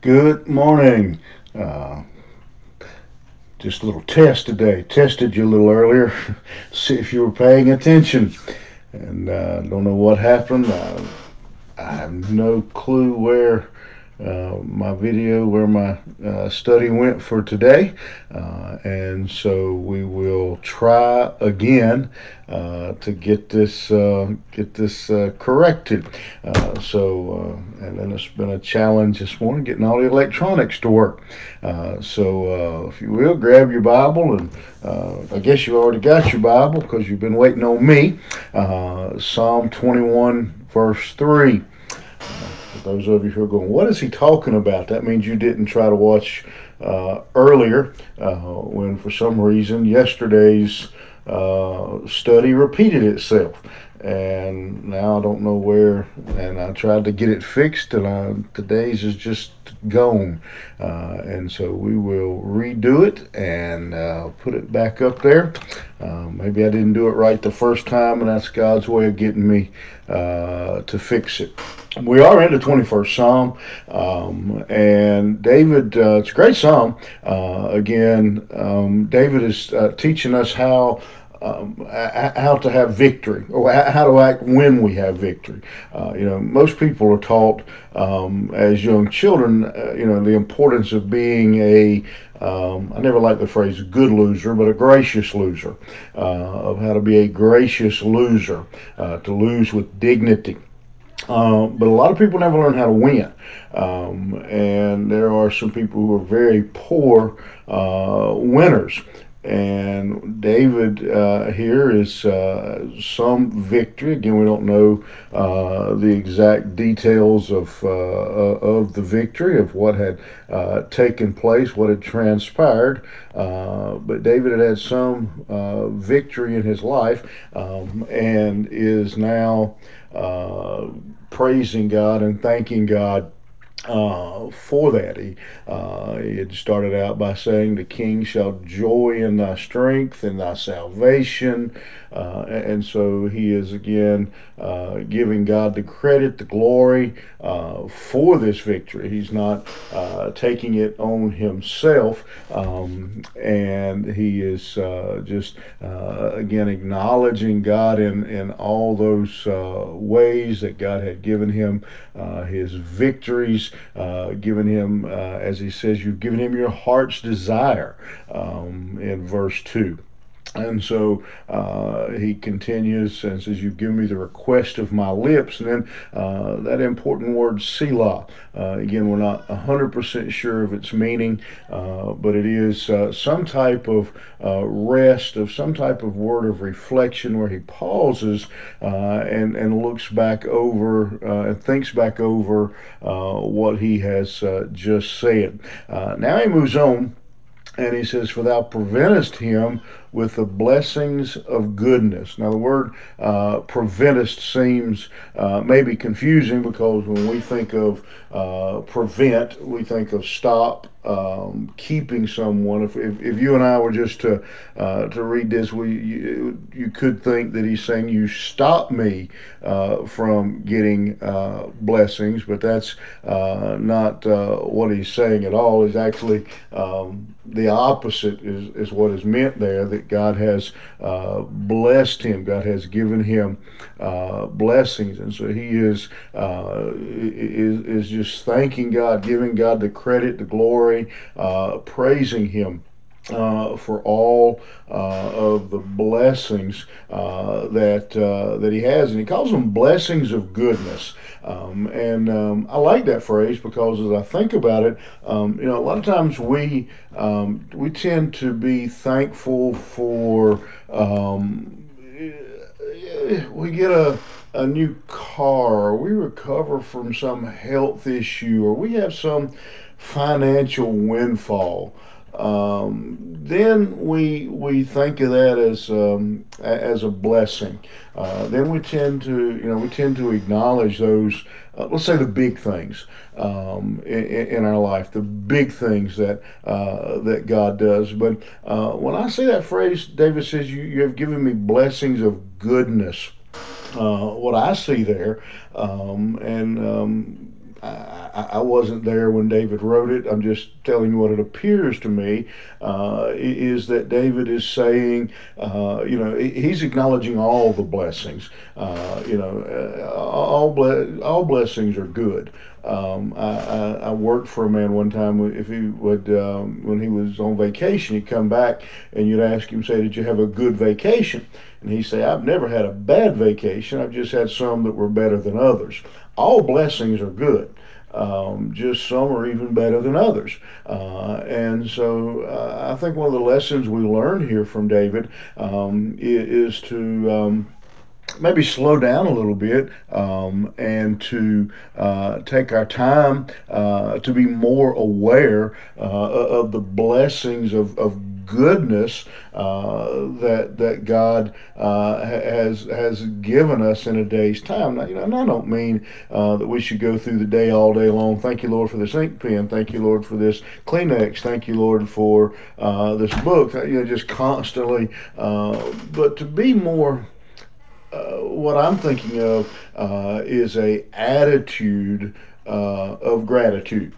Good morning. Uh, just a little test today. Tested you a little earlier, see if you were paying attention. And uh, don't know what happened. Uh, I have no clue where uh, my video where my uh, study went for today. Uh, and so we will try again uh, to get this uh, get this corrected. so and then it's been a challenge this morning getting all the electronics to work. so if you will, grab your Bible and I guess you already got your Bible because you've been waiting on me. Psalm 21 verse 3 those of you who are going, what is he talking about? That means you didn't try to watch uh, earlier uh, when, for some reason, yesterday's uh, study repeated itself. And now I don't know where, and I tried to get it fixed, and I, today's is just gone. Uh, and so we will redo it and uh, put it back up there. Uh, maybe I didn't do it right the first time, and that's God's way of getting me uh, to fix it. We are in the 21st Psalm, um, and David, uh, it's a great Psalm. Uh, again, um, David is teaching us how um, how to have victory or how to act when we have victory. Uh, you know, most people are taught um, as young children, uh, you know, the importance of being a um, I never like the phrase good loser, but a gracious loser, uh, of how to be a gracious loser, uh, to lose with dignity. Uh, but a lot of people never learn how to win. Um, and there are some people who are very poor uh, winners. And David uh, here is uh, some victory. Again, we don't know uh, the exact details of uh, uh, of the victory of what had uh, taken place, what had transpired. but David had had some victory in his life, um, and is now praising God and thanking God uh, for that. He, uh, he had started out by saying, The king shall joy in thy strength and thy salvation. Uh, and so he is again uh, giving God the credit, the glory uh, for this victory. He's not uh, taking it on himself. Um, and he is just, again, acknowledging God in, in all those ways that God had given him his victories uh, given him, uh, as he says, you've given him your heart's desire um, in verse 2. And so uh, he continues and says, You've given me the request of my lips. And then uh, that important word, Selah. Uh, again, we're not 100% sure of its meaning, uh, but it is uh, some type of uh, rest, of some type of word of reflection where he pauses and, and looks back over and thinks back over what he has just said. now he moves on and he says, For thou preventest him with the blessings of goodness. Now, the word uh, preventest seems uh, maybe confusing because when we think of uh, prevent, we think of stop, um, keeping someone. If, if, if, you and I were just to uh, to read this, we you, you, could think that he's saying you stop me uh, from getting uh, blessings, but that's uh, not uh, what he's saying at all. Is actually um, the opposite is, is what is meant there. That God has uh, blessed him. God has given him blessings, and so he is is is just thanking God, giving God the credit, the glory uh, praising Him. Uh, for all uh, of the blessings uh, that uh, that he has, and he calls them blessings of goodness. Um, and um, I like that phrase because as I think about it, um, you know, a lot of times we um, we tend to be thankful for um, we get a a new car, or we recover from some health issue, or we have some financial windfall, um, then we we think of that as um, as a blessing. Uh, then we tend to you know we tend to acknowledge those uh, let's say the big things um, in, in, our life, the big things that uh, that God does. But uh, when I say that phrase, David says, "You you have given me blessings of goodness." Uh, what I see there, um, and um, I, I, wasn't there when David wrote it. I'm just telling you what it appears to me uh, is that David is saying, uh, you know, he's acknowledging all the blessings. Uh, you know, uh, all ble- all blessings are good. Um, I, I, I, worked for a man one time. If he would, um, when he was on vacation, he'd come back and you'd ask him, say, "Did you have a good vacation?" And he'd say, "I've never had a bad vacation. I've just had some that were better than others." All blessings are good. Um, just some are even better than others. Uh, and so uh, I think one of the lessons we learn here from David um, is, is, to um, maybe slow down a little bit um, and to uh, take our time uh, to be more aware uh, of the blessings of, of goodness uh, that that God uh, has has given us in a day's time. Now, you know, and I don't mean uh, that we should go through the day all day long. Thank you, Lord, for this ink pen. Thank you, Lord, for this Kleenex. Thank you, Lord, for this book. You know, just constantly, but to be more. Uh, what I'm thinking of is a attitude of gratitude.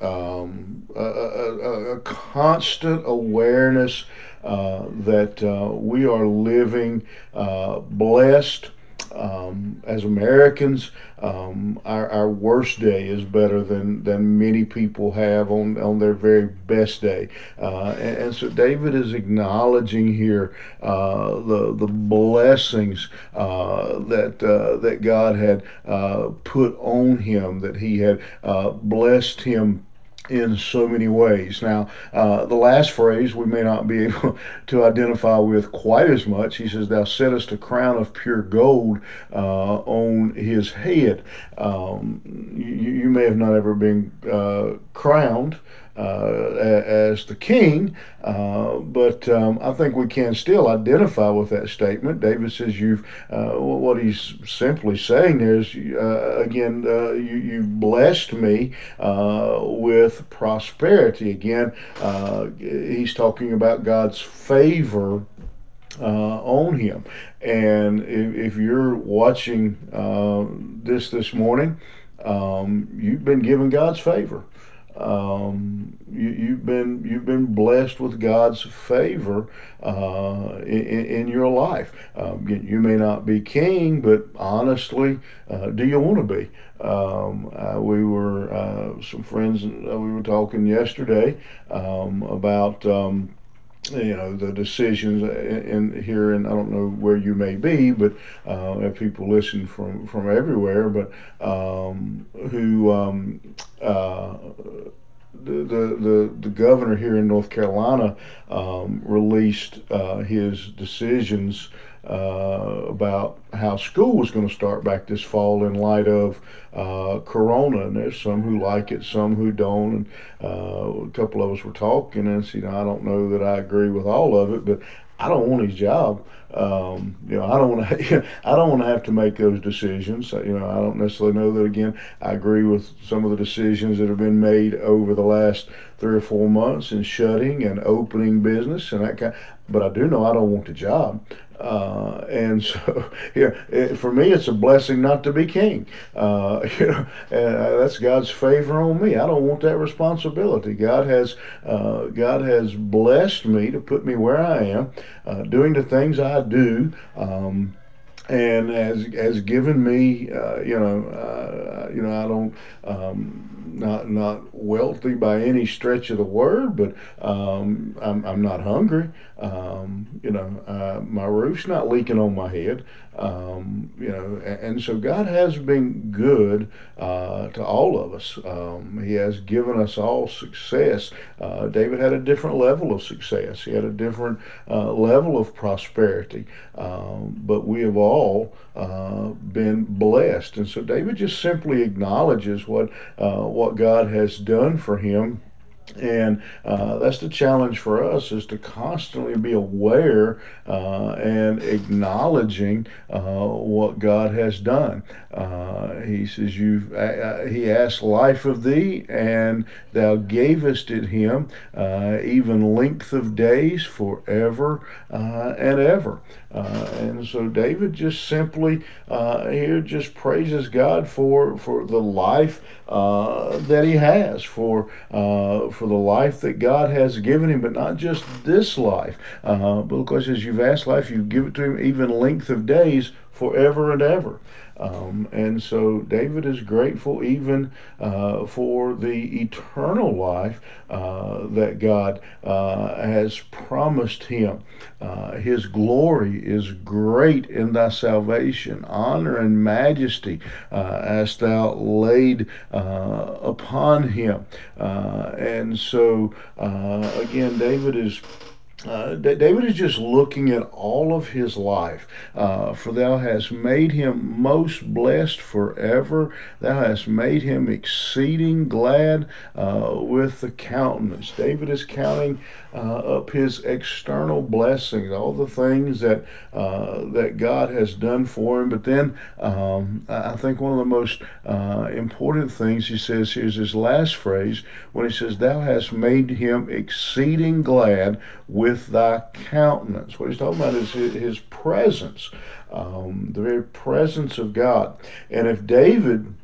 Um, a, a, a, constant awareness uh, that uh, we are living uh, blessed um, as Americans, um, our, our worst day is better than, than many people have on, on their very best day. Uh, and, and, so David is acknowledging here uh, the, the blessings uh, that, uh, that God had uh, put on him, that he had uh, blessed him in so many ways. Now, uh, the last phrase we may not be able to identify with quite as much. He says, Thou settest a crown of pure gold uh, on his head. Um, you, you, may have not ever been uh, crowned as the king, uh, but um, I think we can still identify with that statement. David says you've uh, what he's simply saying is uh, again uh, you you've blessed me uh, with prosperity. Again, he's talking about God's favor. on him, and if, if you're watching this this morning, um, you've been given God's favor. Um, you, you've been you've been blessed with God's favor uh, in, in, your life. Um, you may not be king, but honestly, uh, do you want to be? Um, uh, we were uh, some friends. Uh, we were talking yesterday um, about um, you know the decisions in, here and I don't know where you may be but uh, people listen from from everywhere but um, who um, uh, the, the, the, governor here in North Carolina um, released uh, his decisions uh, about how school was going to start back this fall in light of uh, Corona. And there's some who like it, some who don't. And uh, a couple of us were talking, and you know, I don't know that I agree with all of it, but I don't want his job. Um, you know, I don't want to. I don't want to have to make those decisions. You know, I don't necessarily know that. Again, I agree with some of the decisions that have been made over the last three or four months in shutting and opening business and that kind. But I do know I don't want the job. Uh, and so, yeah, for me, it's a blessing not to be king. Uh, you know, uh, that's God's favor on me. I don't want that responsibility. God has, uh, God has blessed me to put me where I am, uh, doing the things I do. Um, and has has given me, uh, you know, uh, you know, I don't, um, not not wealthy by any stretch of the word, but um, I'm I'm not hungry. Um, you know, uh, my roof's not leaking on my head. Um, you know, and, and, so God has been good uh, to all of us. Um, he has given us all success. Uh, David had a different level of success. He had a different uh, level of prosperity. Um, but we have all uh, been blessed, and so David just simply acknowledges what uh, what God has done for him And uh, that's the challenge for us is to constantly be aware uh, and acknowledging uh, what God has done. Uh, he says, "You." he asked life of thee, and thou gavest it him, uh, even length of days forever uh, and ever. and so David just simply here just praises God for for the life that he has, for for the life that God has given him, but not just this life. Uh, because as you've asked life, you give it to him even length of days forever and ever. Um, and so David is grateful even uh, for the eternal life uh, that God uh, has promised him. Uh, his glory is great in thy salvation, honor and majesty uh, as thou laid uh, upon him. and so, again, David is uh, David is just looking at all of his life. Uh, for thou hast made him most blessed forever. Thou hast made him exceeding glad uh, with the countenance. David is counting uh, up his external blessings, all the things that uh, that God has done for him. But then um, I think one of the most uh, important things he says here is his last phrase when he says, Thou hast made him exceeding glad with thy countenance. What he's talking about is his presence, um, the very presence of God. And if David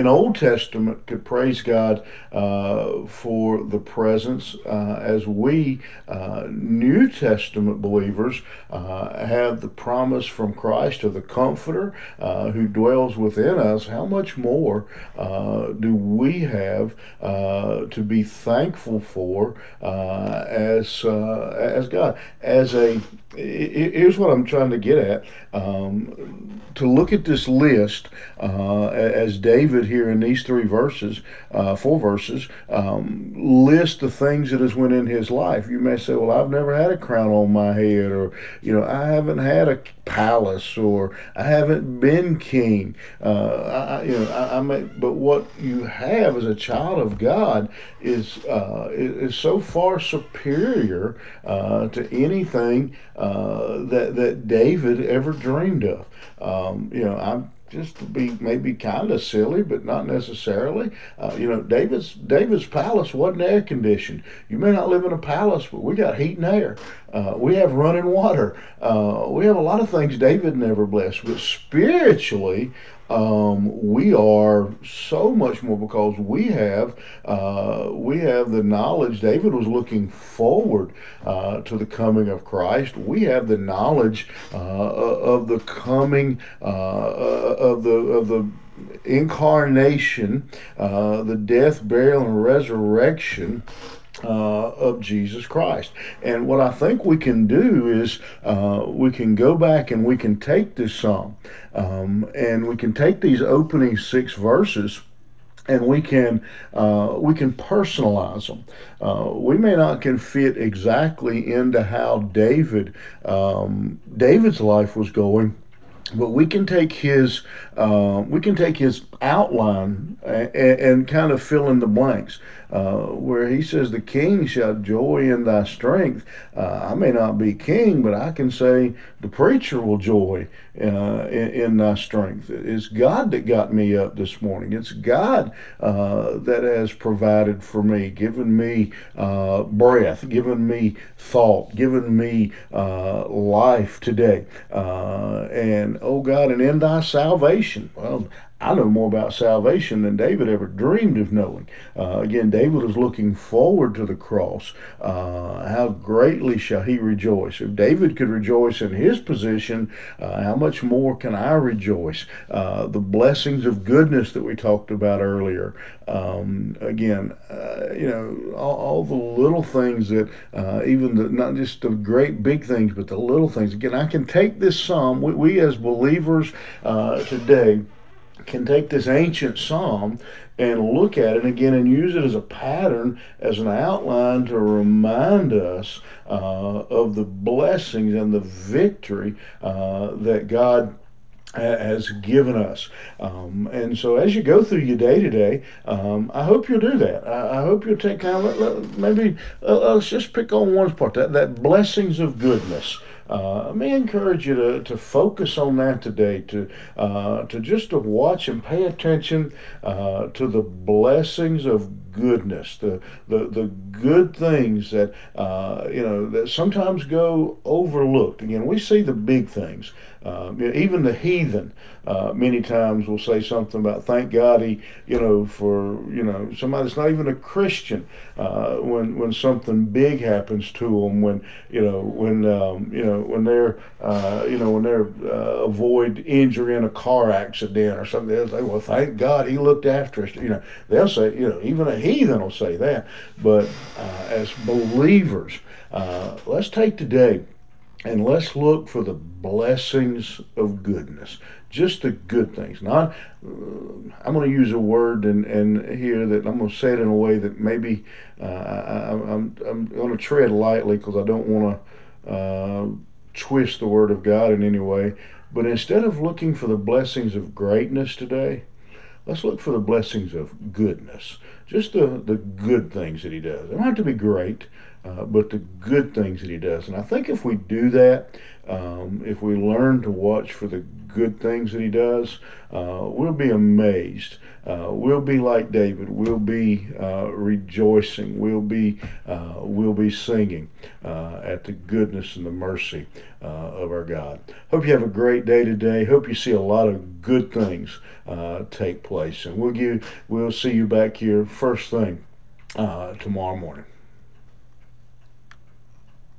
in Old Testament could praise God uh, for the presence, uh, as we uh, New Testament believers uh, have the promise from Christ of the Comforter uh, who dwells within us. How much more uh, do we have to be thankful for as as God as a here's what I'm trying to get at. Um, to look at this list as David here in these three verses, uh, four verses, um, list the things that has went in his life. You may say, "Well, I've never had a crown on my head," or you know, I haven't had a palace, or I haven't been king. Uh, I, you know, I, I may, but what you have as a child of God is uh, is so far superior uh, to anything uh, that that David ever dreamed of. Um, you know, I'm just to be maybe kind of silly, but not necessarily. Uh, you know, David's David's palace wasn't air conditioned. You may not live in a palace, but we got heat and air. Uh, we have running water. Uh, we have a lot of things David never blessed, but spiritually, um, we are so much more because we have uh, we have the knowledge. David was looking forward uh, to the coming of Christ. We have the knowledge uh, of the coming uh, uh, of the of the incarnation, uh, the death, burial, and resurrection uh, of Jesus Christ. And what I think we can do is uh, we can go back and we can take this psalm um, and we can take these opening six verses and we can uh, we can personalize them. Uh, we may not can fit exactly into how David um, David's life was going, but we can take his uh, we can take his outline and, and, kind of fill in the blanks uh, where he says the king shall joy in thy strength. Uh, i may not be king but i can say the preacher will joy uh, in, in, thy strength. It's god that got me up this morning. It's god uh, that has provided for me given me uh, breath given me thought given me life today. And oh god and in thy salvation. Well I know more about salvation than David ever dreamed of knowing. Uh, again, David was looking forward to the cross. Uh, how greatly shall he rejoice? If David could rejoice in his position, uh, how much more can I rejoice? Uh, the blessings of goodness that we talked about earlier. Um, again, uh, you know, all, all, the little things that, uh, even the, not just the great big things, but the little things. Again, I can take this psalm, we, we as believers today, can take this ancient psalm and look at it again and use it as a pattern, as an outline to remind us uh, of the blessings and the victory uh, that God has given us. Um, and so as you go through your day to day, I hope you'll do that. I, I hope you'll take time, let, let, maybe uh, let's just pick on one part, that, that blessings of goodness. Uh, may encourage you to, to focus on that today, to uh, to just to watch and pay attention uh, to the blessings of goodness, the the, the good things that uh, you know that sometimes go overlooked. Again, we see the big things. Um, even the heathen uh, many times will say something about thank God he you know for you know somebody that's not even a Christian uh, when when something big happens to them when you know when um, you know when they're uh, you know when they're uh, avoid injury in a car accident or something they'll say well thank God he looked after us you know they'll say you know even a heathen will say that. But uh, as believers uh, let's take today and let's look for the blessings of goodness just the good things. Not uh, i'm going to use a word and and here that i'm going to say it in a way that maybe uh, I, am I'm, I'm going to tread lightly because i don't want to uh, twist the word of god in any way. But instead of looking for the blessings of greatness today let's look for the blessings of goodness. Just the, the good things that he does. They don't have to be great uh, but the good things that he does. And I think if we do that, um, if we learn to watch for the good things that he does, uh, we'll be amazed. Uh, we'll be like David. We'll be uh, rejoicing. We'll be uh, we'll be singing uh, at the goodness and the mercy of our God. Hope you have a great day today. Hope you see a lot of good things take place. And we'll give we'll see you back here first thing tomorrow morning.